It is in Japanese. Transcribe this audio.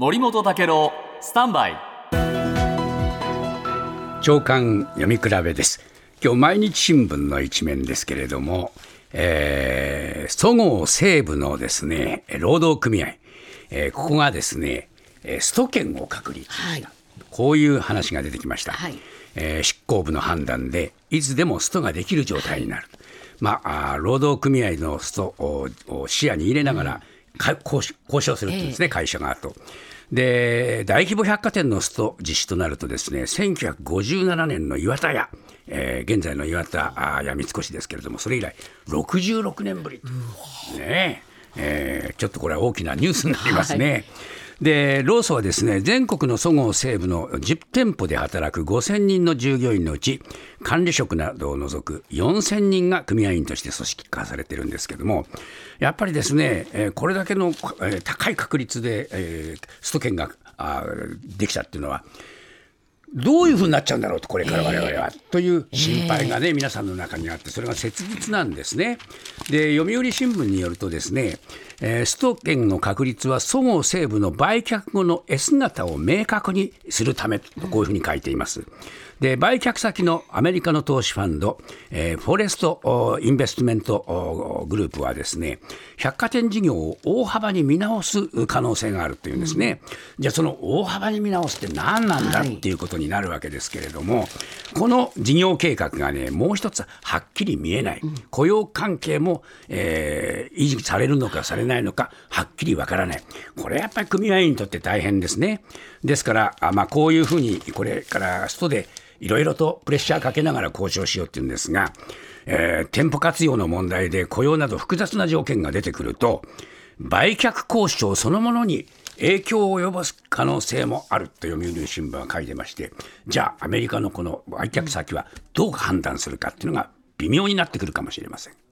森本武郎スタンバイ。長官読み比べです。今日毎日新聞の一面ですけれども、えー、そごう・西武のですね労働組合、えー、ここがですねスト権を確立した、はい、こういう話が出てきました、はい、えー、執行部の判断でいつでもストができる状態になる、はい、まあ、労働組合のストを視野に入れながら、交渉するんですね、会社側と。で大規模百貨店のスト実施となるとですね1957年の岩田屋、えー、現在の岩田屋三越ですけれどもそれ以来66年ぶりねえー、ちょっとこれは大きなニュースになりますね。はいで労組はですね全国のそごう・西武の10店舗で働く5000人の従業員のうち管理職などを除く4000人が組合員として組織化されてるんですけどもやっぱりですねこれだけの高い確率でスト権ができたっていうのはどういうふうになっちゃうんだろうと、これから我々は、えー、という心配がね、皆さんの中にあって、それが切実なんですね。で、読売新聞によるとですね、えー、スト権の確立はそごう・西武の売却後の S 型を明確にするためとこういうふうに書いています。で売却先のアメリカの投資ファンド、えー、フォレストインベストメントグループはですね百貨店事業を大幅に見直す可能性があるというんですね、うん、じゃあその大幅に見直すって何なんだっていうことになるわけですけれども、はい、この事業計画がねもう一つはっきり見えない、うん、雇用関係も、えー、維持されるのかされないないのかはっきりわからないこれやっぱり組合員にとって大変ですねですからあ、まあ、こういうふうにこれからストでいろいろとプレッシャーかけながら交渉しようっていうんですが、えー、店舗活用の問題で雇用など複雑な条件が出てくると、売却交渉そのものに影響を及ぼす可能性もあると読売新聞は書いてまして、じゃあアメリカのこの売却先はどう判断するかっていうのが微妙になってくるかもしれません。